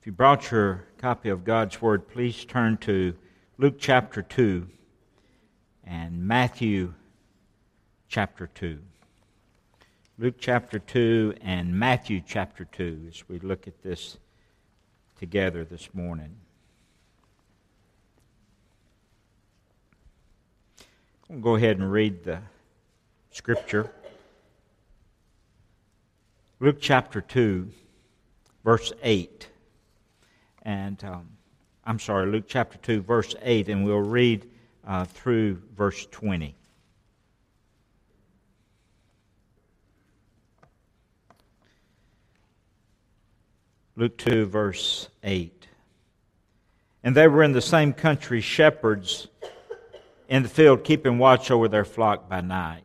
If you brought your copy of God's Word, please turn to Luke chapter 2 and Matthew chapter 2. Luke chapter 2 and Matthew chapter 2 as we look at this together this morning. I'm going to go ahead and read the scripture. Luke chapter 2, verse 8 and um, I'm sorry, Luke chapter 2, verse 8, and we'll read uh, through verse 20. Luke 2, verse 8. And they were in the same country, shepherds in the field, keeping watch over their flock by night.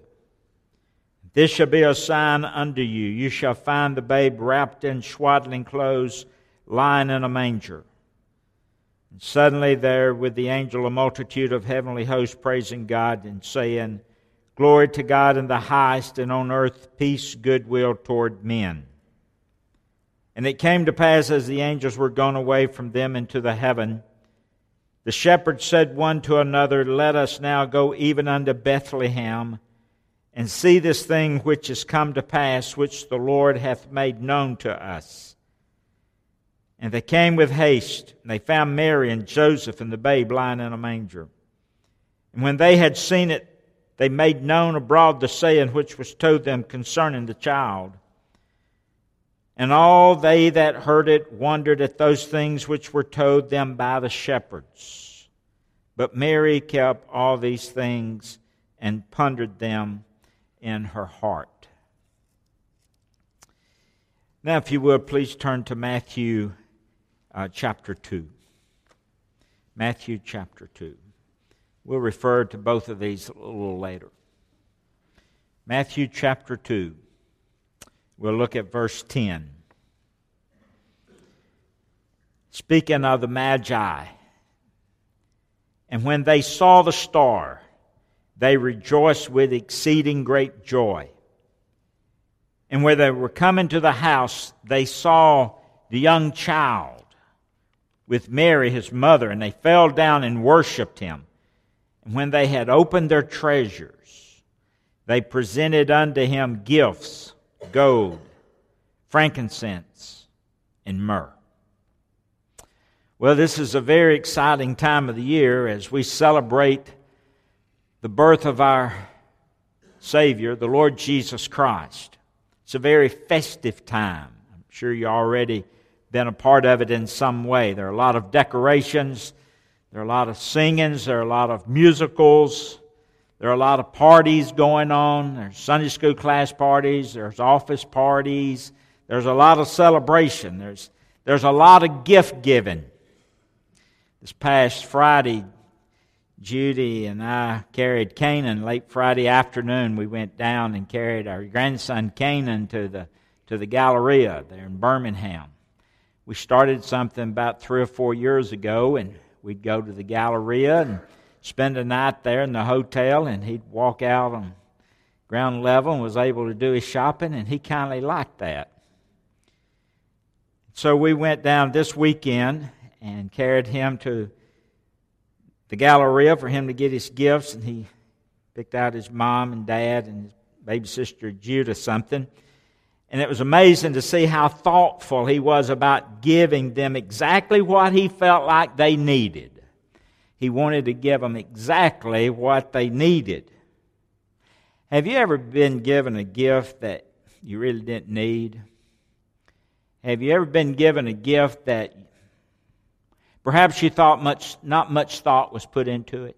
This shall be a sign unto you. You shall find the babe wrapped in swaddling clothes, lying in a manger. And suddenly there with the angel a multitude of heavenly hosts praising God and saying, Glory to God in the highest, and on earth peace, goodwill toward men. And it came to pass as the angels were gone away from them into the heaven, the shepherds said one to another, Let us now go even unto Bethlehem and see this thing which is come to pass, which the Lord hath made known to us. And they came with haste, and they found Mary and Joseph and the babe lying in a manger. And when they had seen it, they made known abroad the saying which was told them concerning the child. And all they that heard it wondered at those things which were told them by the shepherds. But Mary kept all these things and pondered them in her heart. Now, if you would, please turn to Matthew uh, chapter 2. Matthew chapter 2. We'll refer to both of these a little later. Matthew chapter 2. We'll look at verse 10. Speaking of the Magi, and when they saw the star, they rejoiced with exceeding great joy. And when they were coming to the house, they saw the young child with Mary, his mother, and they fell down and worshiped him. And when they had opened their treasures, they presented unto him gifts gold, frankincense, and myrrh. Well, this is a very exciting time of the year as we celebrate the birth of our Savior, the Lord Jesus Christ. It's a very festive time. I'm sure you've already been a part of it in some way. There are a lot of decorations, there are a lot of singings, there are a lot of musicals, there are a lot of parties going on. There's Sunday school class parties, there's office parties, there's a lot of celebration, there's, there's a lot of gift giving. This past Friday, Judy and I carried Canaan late Friday afternoon. We went down and carried our grandson Canaan to the to the Galleria there in Birmingham. We started something about three or four years ago, and we'd go to the Galleria and spend a night there in the hotel, and he'd walk out on ground level and was able to do his shopping, and he kindly liked that. So we went down this weekend and carried him to the Galleria for him to get his gifts, and he picked out his mom and dad and his baby sister Judah something. And it was amazing to see how thoughtful he was about giving them exactly what he felt like they needed. He wanted to give them exactly what they needed. Have you ever been given a gift that you really didn't need? Have you ever been given a gift that Perhaps you thought much, not much thought was put into it.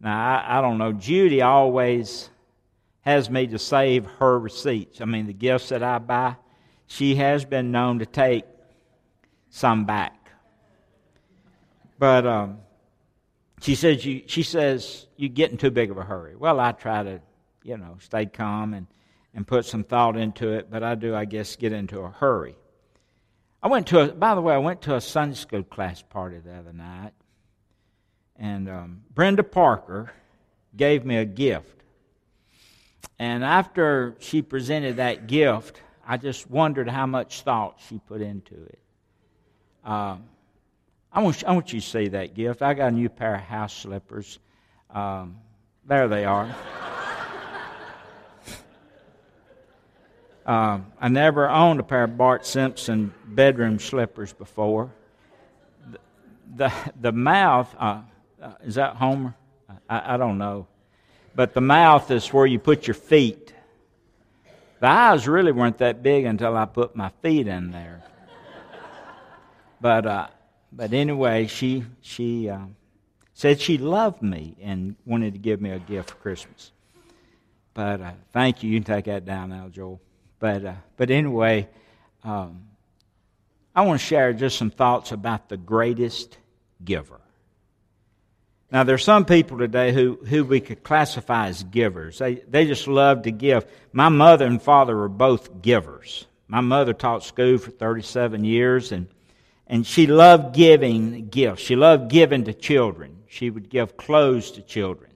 Now, I, I don't know. Judy always has me to save her receipts. I mean, the gifts that I buy, she has been known to take some back. But um, she says you she says you get in too big of a hurry. Well, I try to, you know, stay calm and and put some thought into it, but I do, I guess, get into a hurry. I went to a, by the way, I went to a Sunday school class party the other night, and um, Brenda Parker gave me a gift. And after she presented that gift, I just wondered how much thought she put into it. Um, I want, I want you to see that gift. I got a new pair of house slippers. Um, there they are. Um, I never owned a pair of Bart Simpson bedroom slippers before. The, the, the mouth, uh, uh, is that Homer? I, I don't know. But the mouth is where you put your feet. The eyes really weren't that big until I put my feet in there. But uh, but anyway, she she uh, said she loved me and wanted to give me a gift for Christmas. But uh, thank you. You can take that down now, Joel. But uh, but anyway, um, I want to share just some thoughts about the greatest giver. Now, there are some people today who, who we could classify as givers. They, they just love to give. My mother and father were both givers. My mother taught school for 37 years, and and she loved giving gifts. She loved giving to children. She would give clothes to children.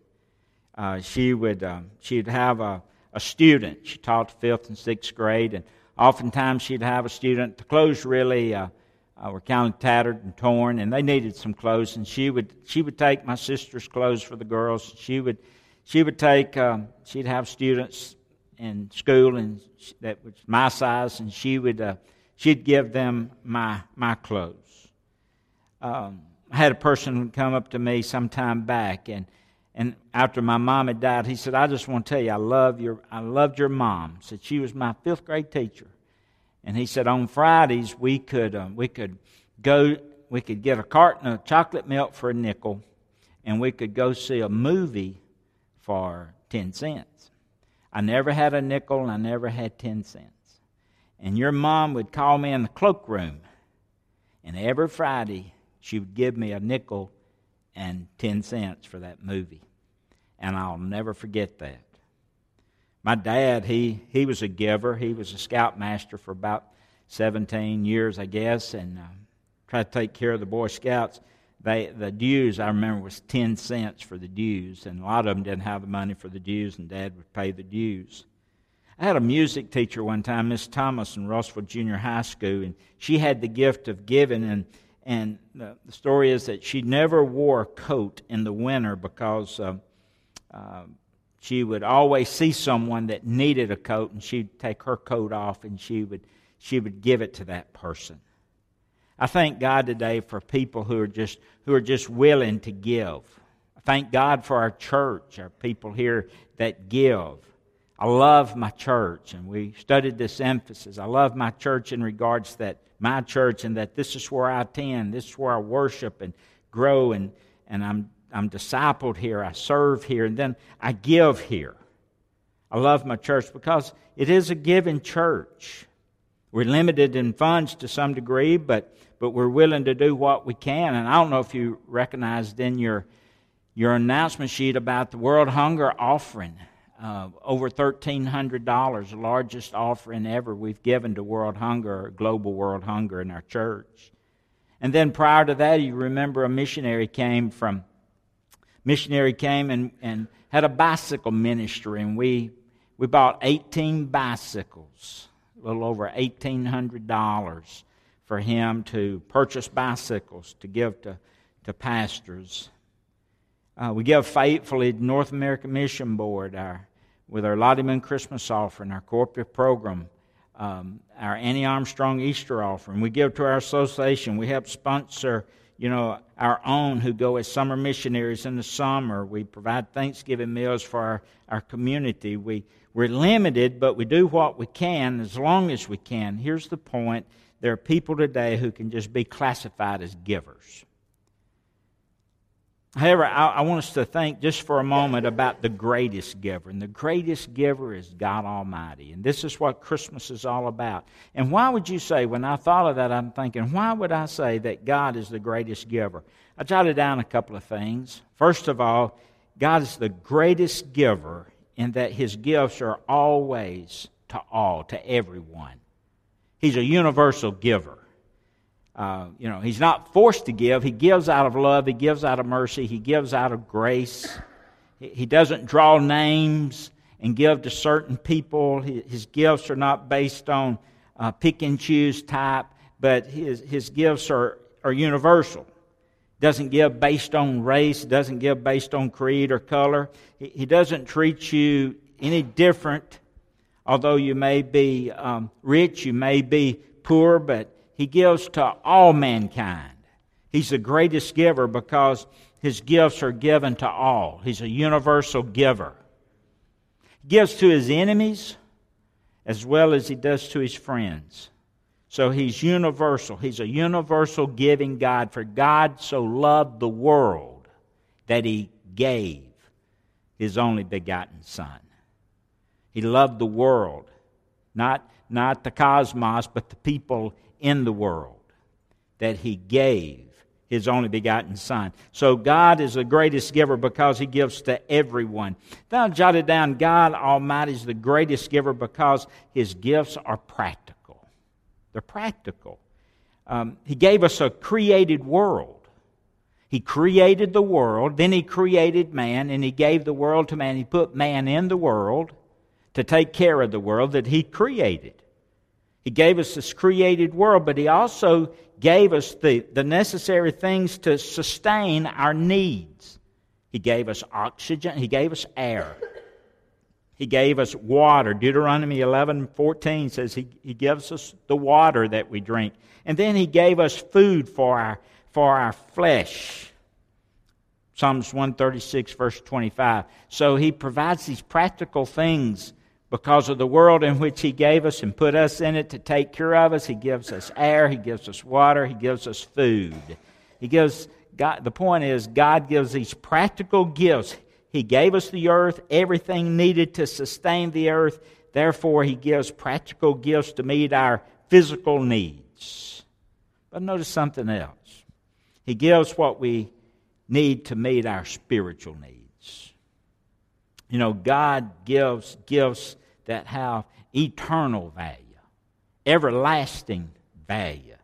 Uh, she would um, she'd have a, a student. She taught fifth and sixth grade, and oftentimes she'd have a student. The clothes really uh, uh, were kind of tattered and torn, and they needed some clothes. And she would she would take my sister's clothes for the girls. She would she would take um, she'd have students in school and that was my size, and she would uh, she'd give them my, my clothes. Um, I had a person come up to me some time back, and, and after my mom had died, he said, I just want to tell you, I, love your, I loved your mom. Said she was my fifth grade teacher. And he said on Fridays we could, um, we could go, we could get a carton of chocolate milk for a nickel, and we could go see a movie for 10 cents. I never had a nickel, and I never had 10 cents and your mom would call me in the cloakroom, and every Friday she would give me a nickel and 10 cents for that movie. And I'll never forget that. My dad, he, he was a giver. He was a scoutmaster for about 17 years, I guess, and uh, tried to take care of the Boy Scouts. They, the dues, I remember, was 10 cents for the dues, and a lot of them didn't have the money for the dues, and Dad would pay the dues. I had a music teacher one time, Miss Thomas in Russellville Junior High School, and she had the gift of giving. And, and the, the story is that she never wore a coat in the winter because uh, uh, she would always see someone that needed a coat, and she'd take her coat off and she would, she would give it to that person. I thank God today for people who are just, who are just willing to give. I thank God for our church, our people here that give. I love my church, and we studied this emphasis. I love my church in regards that my church and that this is where I attend, this is where I worship and grow, and, and I'm, I'm discipled here, I serve here, and then I give here. I love my church because it is a giving church. We're limited in funds to some degree, but, but we're willing to do what we can. And I don't know if you recognized in your, your announcement sheet about the World Hunger Offering uh, over $1,300, the largest offering ever we've given to world hunger, global world hunger in our church. And then prior to that, you remember a missionary came from, missionary came and, and had a bicycle ministry, and we, we bought 18 bicycles, a little over $1,800 for him to purchase bicycles to give to, to pastors. Uh, we give faithfully to North American Mission Board, our with our Lottie Moon Christmas offering, our Cooperative Program, um, our Annie Armstrong Easter offering. We give to our association. We help sponsor, you know, our own who go as summer missionaries in the summer. We provide Thanksgiving meals for our, our community. We, we're limited, but we do what we can as long as we can. Here's the point there are people today who can just be classified as givers. However, I, I, want us to think just for a moment about the greatest giver. And the greatest giver is God Almighty. And this is what Christmas is all about. And why would you say, when I thought of that, I'm thinking, why would I say that God is the greatest giver? I jotted down a couple of things. First of all, God is the greatest giver in that his gifts are always to all, to everyone. He's a universal giver. Uh, you know, he's not forced to give. He gives out of love. He gives out of mercy. He gives out of grace. He doesn't draw names and give to certain people. His gifts are not based on uh, pick and choose type, but his, his gifts are, are universal. Doesn't give based on race, doesn't give based on creed or color. He, he doesn't treat you any different, although you may be um, rich, you may be poor, but he gives to all mankind. He's the greatest giver because his gifts are given to all. He's a universal giver. He gives to his enemies as well as he does to his friends. So he's universal. He's a universal giving God. For God so loved the world that he gave his only begotten Son. He loved the world, not, not the cosmos, but the people in the world that he gave his only begotten Son. So God is the greatest giver because he gives to everyone. Then I jotted down God Almighty is the greatest giver because his gifts are practical. They're practical. Um, he gave us a created world. He created the world, then he created man, and he gave the world to man. He put man in the world to take care of the world that he created. He gave us this created world, but He also gave us the, the necessary things to sustain our needs. He gave us oxygen, He gave us air. He gave us water. Deuteronomy 11 14 says he, he gives us the water that we drink. And then He gave us food for our, for our flesh. Psalms 136, verse 25. So He provides these practical things because of the world in which He gave us and put us in it to take care of us. He gives us air, He gives us water, He gives us food. He gives God, the point is, God gives these practical gifts. He gave us the earth, everything needed to sustain the earth. Therefore, He gives practical gifts to meet our physical needs. But notice something else. He gives what we need to meet our spiritual needs. You know, God gives gifts that have eternal value, everlasting value.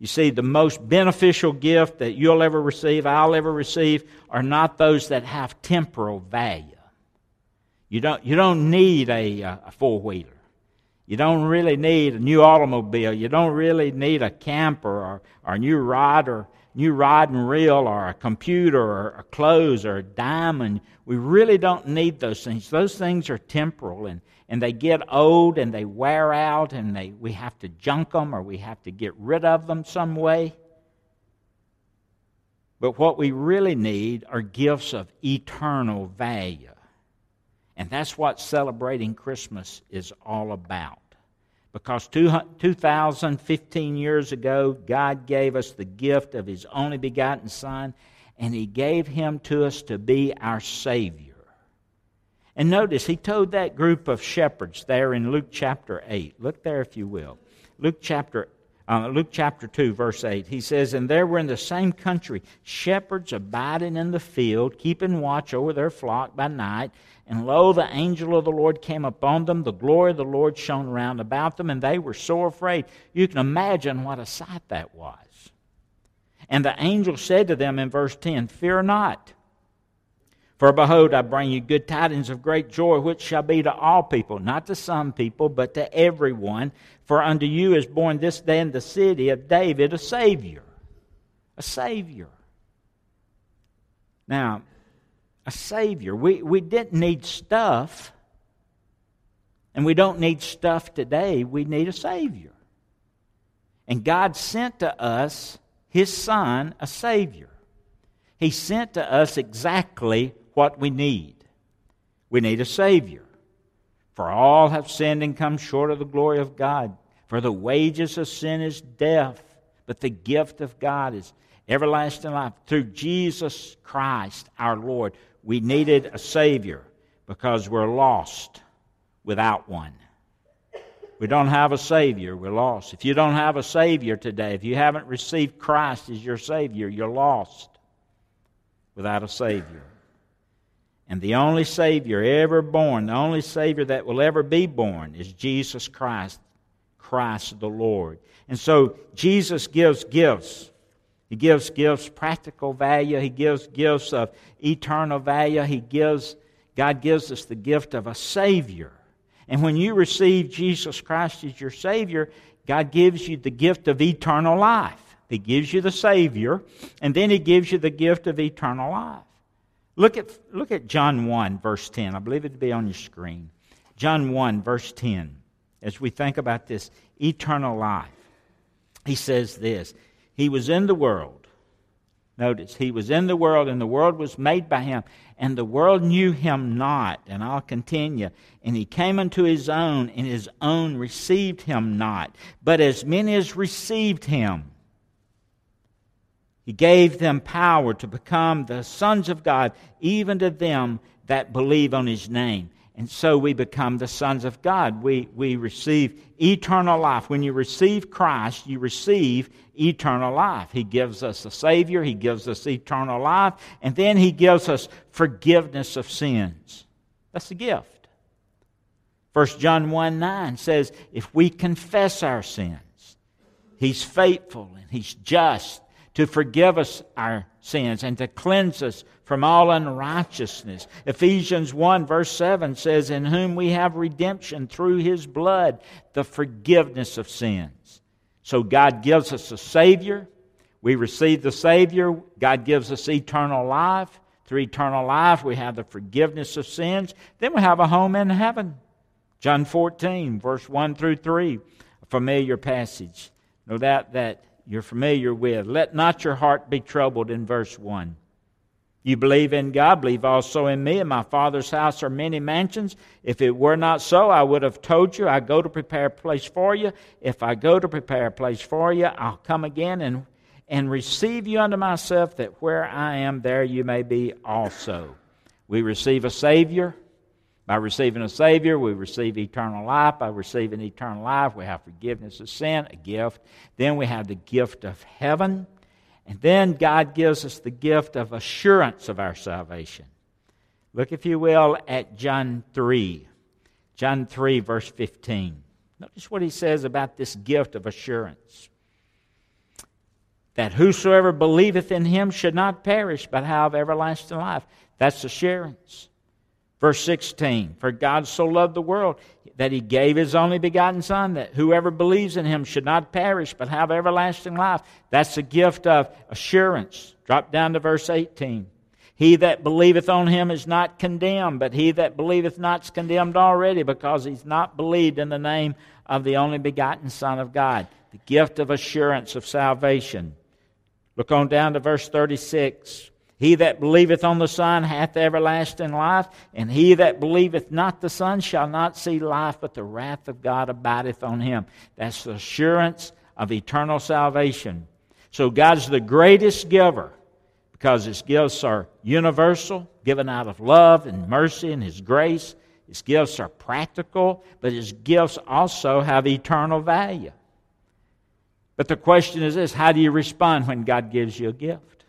You see, the most beneficial gift that you'll ever receive, I'll ever receive, are not those that have temporal value. You don't, you don't need a, uh, a four wheeler. You don't really need a new automobile. You don't really need a camper or, or a new rod or new rod and reel or a computer or a clothes or a diamond. We really don't need those things. Those things are temporal and, and they get old and they wear out and they, we have to junk them or we have to get rid of them some way. But what we really need are gifts of eternal value. And that's what celebrating Christmas is all about. Because 2,015 years ago, God gave us the gift of His only begotten Son, and He gave Him to us to be our Savior. And notice, He told that group of shepherds there in Luke chapter 8. Look there, if you will. Luke chapter uh, Luke chapter 2, verse 8, he says, And there were in the same country shepherds abiding in the field, keeping watch over their flock by night. And lo, the angel of the Lord came upon them. The glory of the Lord shone round about them, and they were so afraid. You can imagine what a sight that was. And the angel said to them in verse 10, Fear not. For behold, I bring you good tidings of great joy, which shall be to all people, not to some people, but to everyone. For unto you is born this day in the city of David a Savior. A Savior. Now, a Savior. We, we didn't need stuff, and we don't need stuff today. We need a Savior. And God sent to us His Son, a Savior. He sent to us exactly what we need. We need a Savior. For all have sinned and come short of the glory of God. For the wages of sin is death, but the gift of God is everlasting life. Through Jesus Christ our Lord, we needed a Savior because we're lost without one. We don't have a Savior, we're lost. If you don't have a Savior today, if you haven't received Christ as your Savior, you're lost without a Savior. And the only Savior ever born, the only Savior that will ever be born, is Jesus Christ, Christ the Lord. And so Jesus gives gifts. He gives gifts practical value. He gives gifts of eternal value. He gives God gives us the gift of a Savior. And when you receive Jesus Christ as your Savior, God gives you the gift of eternal life. He gives you the Savior, and then He gives you the gift of eternal life. Look at, look at John 1, verse 10. I believe it to be on your screen. John 1, verse 10. As we think about this eternal life, he says this He was in the world, Notice, he was in the world, and the world was made by him, and the world knew him not. And I'll continue. And he came unto his own, and his own received him not. But as many as received him, he gave them power to become the sons of God, even to them that believe on his name. And so we become the sons of God. We, we receive eternal life. When you receive Christ, you receive eternal life. He gives us a Savior, He gives us eternal life, and then He gives us forgiveness of sins. That's a gift. 1 John 1 9 says, If we confess our sins, He's faithful and He's just to forgive us our sins and to cleanse us from all unrighteousness. Ephesians 1, verse 7 says, In whom we have redemption through his blood, the forgiveness of sins. So God gives us a Savior. We receive the Savior. God gives us eternal life. Through eternal life, we have the forgiveness of sins. Then we have a home in heaven. John 14, verse 1 through 3, a familiar passage. No doubt that you're familiar with. Let not your heart be troubled in verse 1. You believe in God, believe also in me. In my Father's house are many mansions. If it were not so, I would have told you, I go to prepare a place for you. If I go to prepare a place for you, I'll come again and, and receive you unto myself, that where I am, there you may be also. We receive a Savior. By receiving a Savior, we receive eternal life. By receiving eternal life, we have forgiveness of sin, a gift. Then we have the gift of heaven. And then God gives us the gift of assurance of our salvation. Look, if you will, at John 3. John 3, verse 15. Notice what he says about this gift of assurance. That whosoever believeth in him should not perish, but have everlasting life. That's assurance. Verse 16 For God so loved the world that he gave his only begotten Son, that whoever believes in him should not perish, but have everlasting life. That's a gift of assurance. Drop down to verse 18. He that believeth on him is not condemned, but he that believeth not is condemned already, because he's not believed in the name of the only begotten Son of God. The gift of assurance of salvation. Look on down to verse 36. He that believeth on the Son hath everlasting life, and he that believeth not the Son shall not see life, but the wrath of God abideth on him. That's the assurance of eternal salvation. So God's the greatest giver because his gifts are universal, given out of love and mercy and his grace. His gifts are practical, but his gifts also have eternal value. But the question is this how do you respond when God gives you a gift?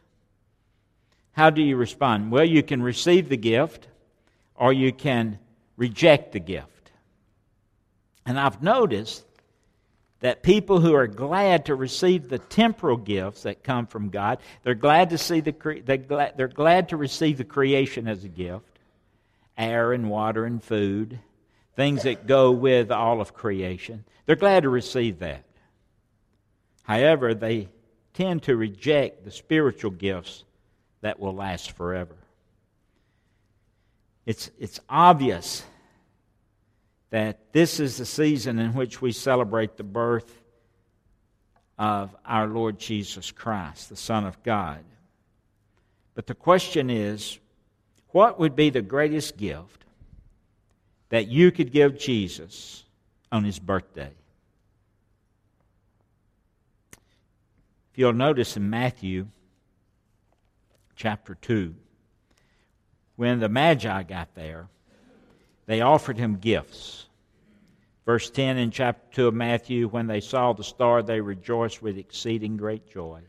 How do you respond? Well, you can receive the gift or you can reject the gift. And I've noticed that people who are glad to receive the temporal gifts that come from God, they're glad to see the they're glad, they're glad to receive the creation as a gift, air and water and food, things that go with all of creation. They're glad to receive that. However, they tend to reject the spiritual gifts that will last forever. It's, it's obvious that this is the season in which we celebrate the birth of our Lord Jesus Christ, the Son of God. But the question is what would be the greatest gift that you could give Jesus on his birthday? If you'll notice in Matthew chapter 2. When the Magi got there, they offered him gifts. Verse 10 in chapter 2 of Matthew when they saw the star, they rejoiced with exceeding great joy.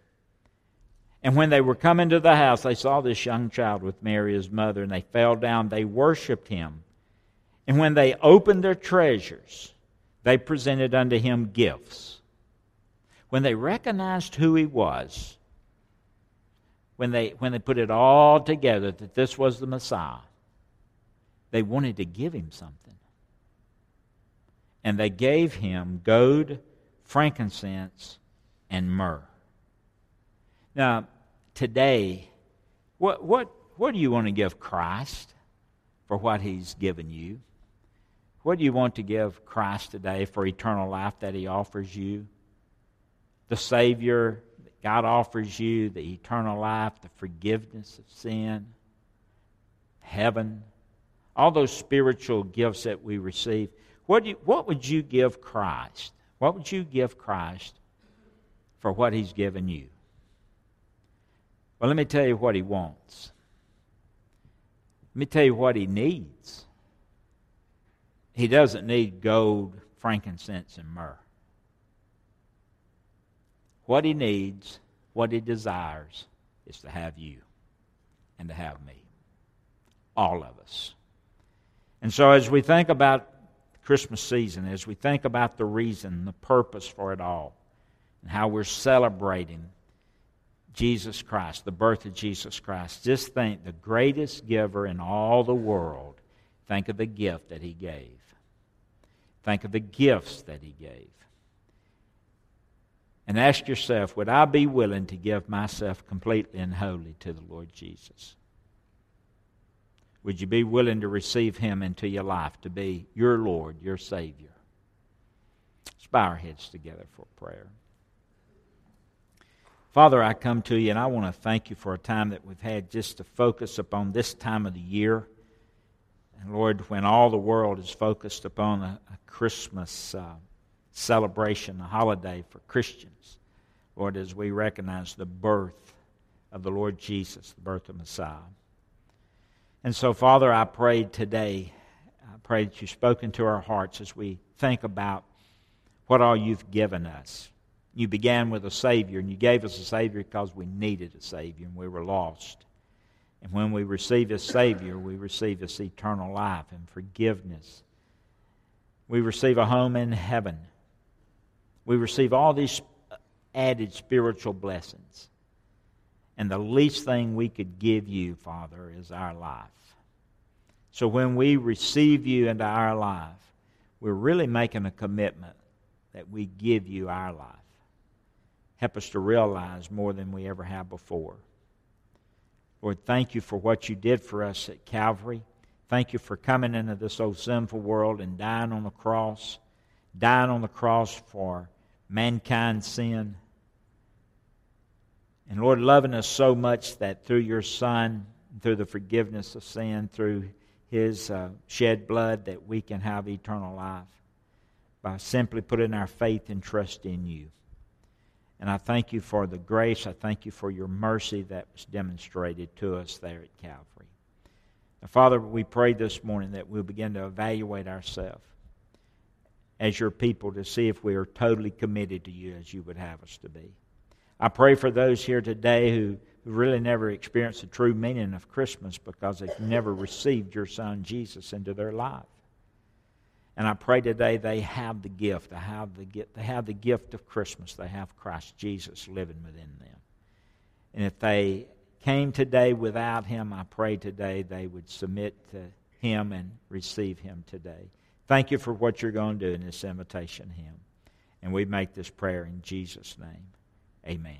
And when they were coming to the house, they saw this young child with Mary, his mother, and they fell down. They worshiped him. And when they opened their treasures, they presented unto him gifts. When they recognized who he was, when they, when they put it all together that this was the Messiah, they wanted to give him something. And they gave him gold, frankincense, and myrrh. Now, today, what, what, what do you want to give Christ for what he's given you? What do you want to give Christ today for eternal life that he offers you? The Savior God offers you, the eternal life, the forgiveness of sin, heaven, all those spiritual gifts that we receive. What, you, what would you give Christ? What would you give Christ for what he's given you? Well, let me tell you what he wants. Let me tell you what he needs. He doesn't need gold, frankincense, and myrrh. What he needs, what he desires, is to have you and to have me. All of us. And so, as we think about Christmas season, as we think about the reason, the purpose for it all, and how we're celebrating Jesus Christ, the birth of Jesus Christ. Just think the greatest giver in all the world. Think of the gift that he gave. Think of the gifts that he gave. And ask yourself would I be willing to give myself completely and wholly to the Lord Jesus? Would you be willing to receive him into your life, to be your Lord, your Savior? Let's bow our heads together for prayer. Father, I come to you and I want to thank you for a time that we've had just to focus upon this time of the year. And Lord, when all the world is focused upon a, a Christmas uh, celebration, a holiday for Christians, Lord, as we recognize the birth of the Lord Jesus, the birth of Messiah. And so, Father, I pray today, I pray that you've spoken to our hearts as we think about what all you've given us you began with a Savior, and you gave us a Savior because we needed a Savior and we were lost. And when we receive a Savior, we receive this eternal life and forgiveness. We receive a home in heaven. We receive all these uh, added spiritual blessings. And the least thing we could give you, Father, is our life. So when we receive you into our life, we're really making a commitment that we give you our life. Help us to realize more than we ever have before. Lord, thank you for what you did for us at Calvary. Thank you for coming into this old sinful world and dying on the cross, dying on the cross for mankind's sin. And Lord, loving us so much that through your Son, through the forgiveness of sin, through his uh, shed blood, that we can have eternal life by simply putting our faith and trust in you. And I thank you for the grace. I thank you for your mercy that was demonstrated to us there at Calvary. Now, Father, we pray this morning that we'll begin to evaluate ourselves as your people to see if we are totally committed to you as you would have us to be. I pray for those here today who, really never experienced the true meaning of Christmas because they've never received your Son Jesus into their life. And I pray today they have the gift. They have the gift, they have the gift of Christmas. They have Christ Jesus living within them. And if they came today without him, I pray today they would submit to him and receive him today. Thank you for what you're going to do in this invitation hymn. And we make this prayer in Jesus' name. Amen.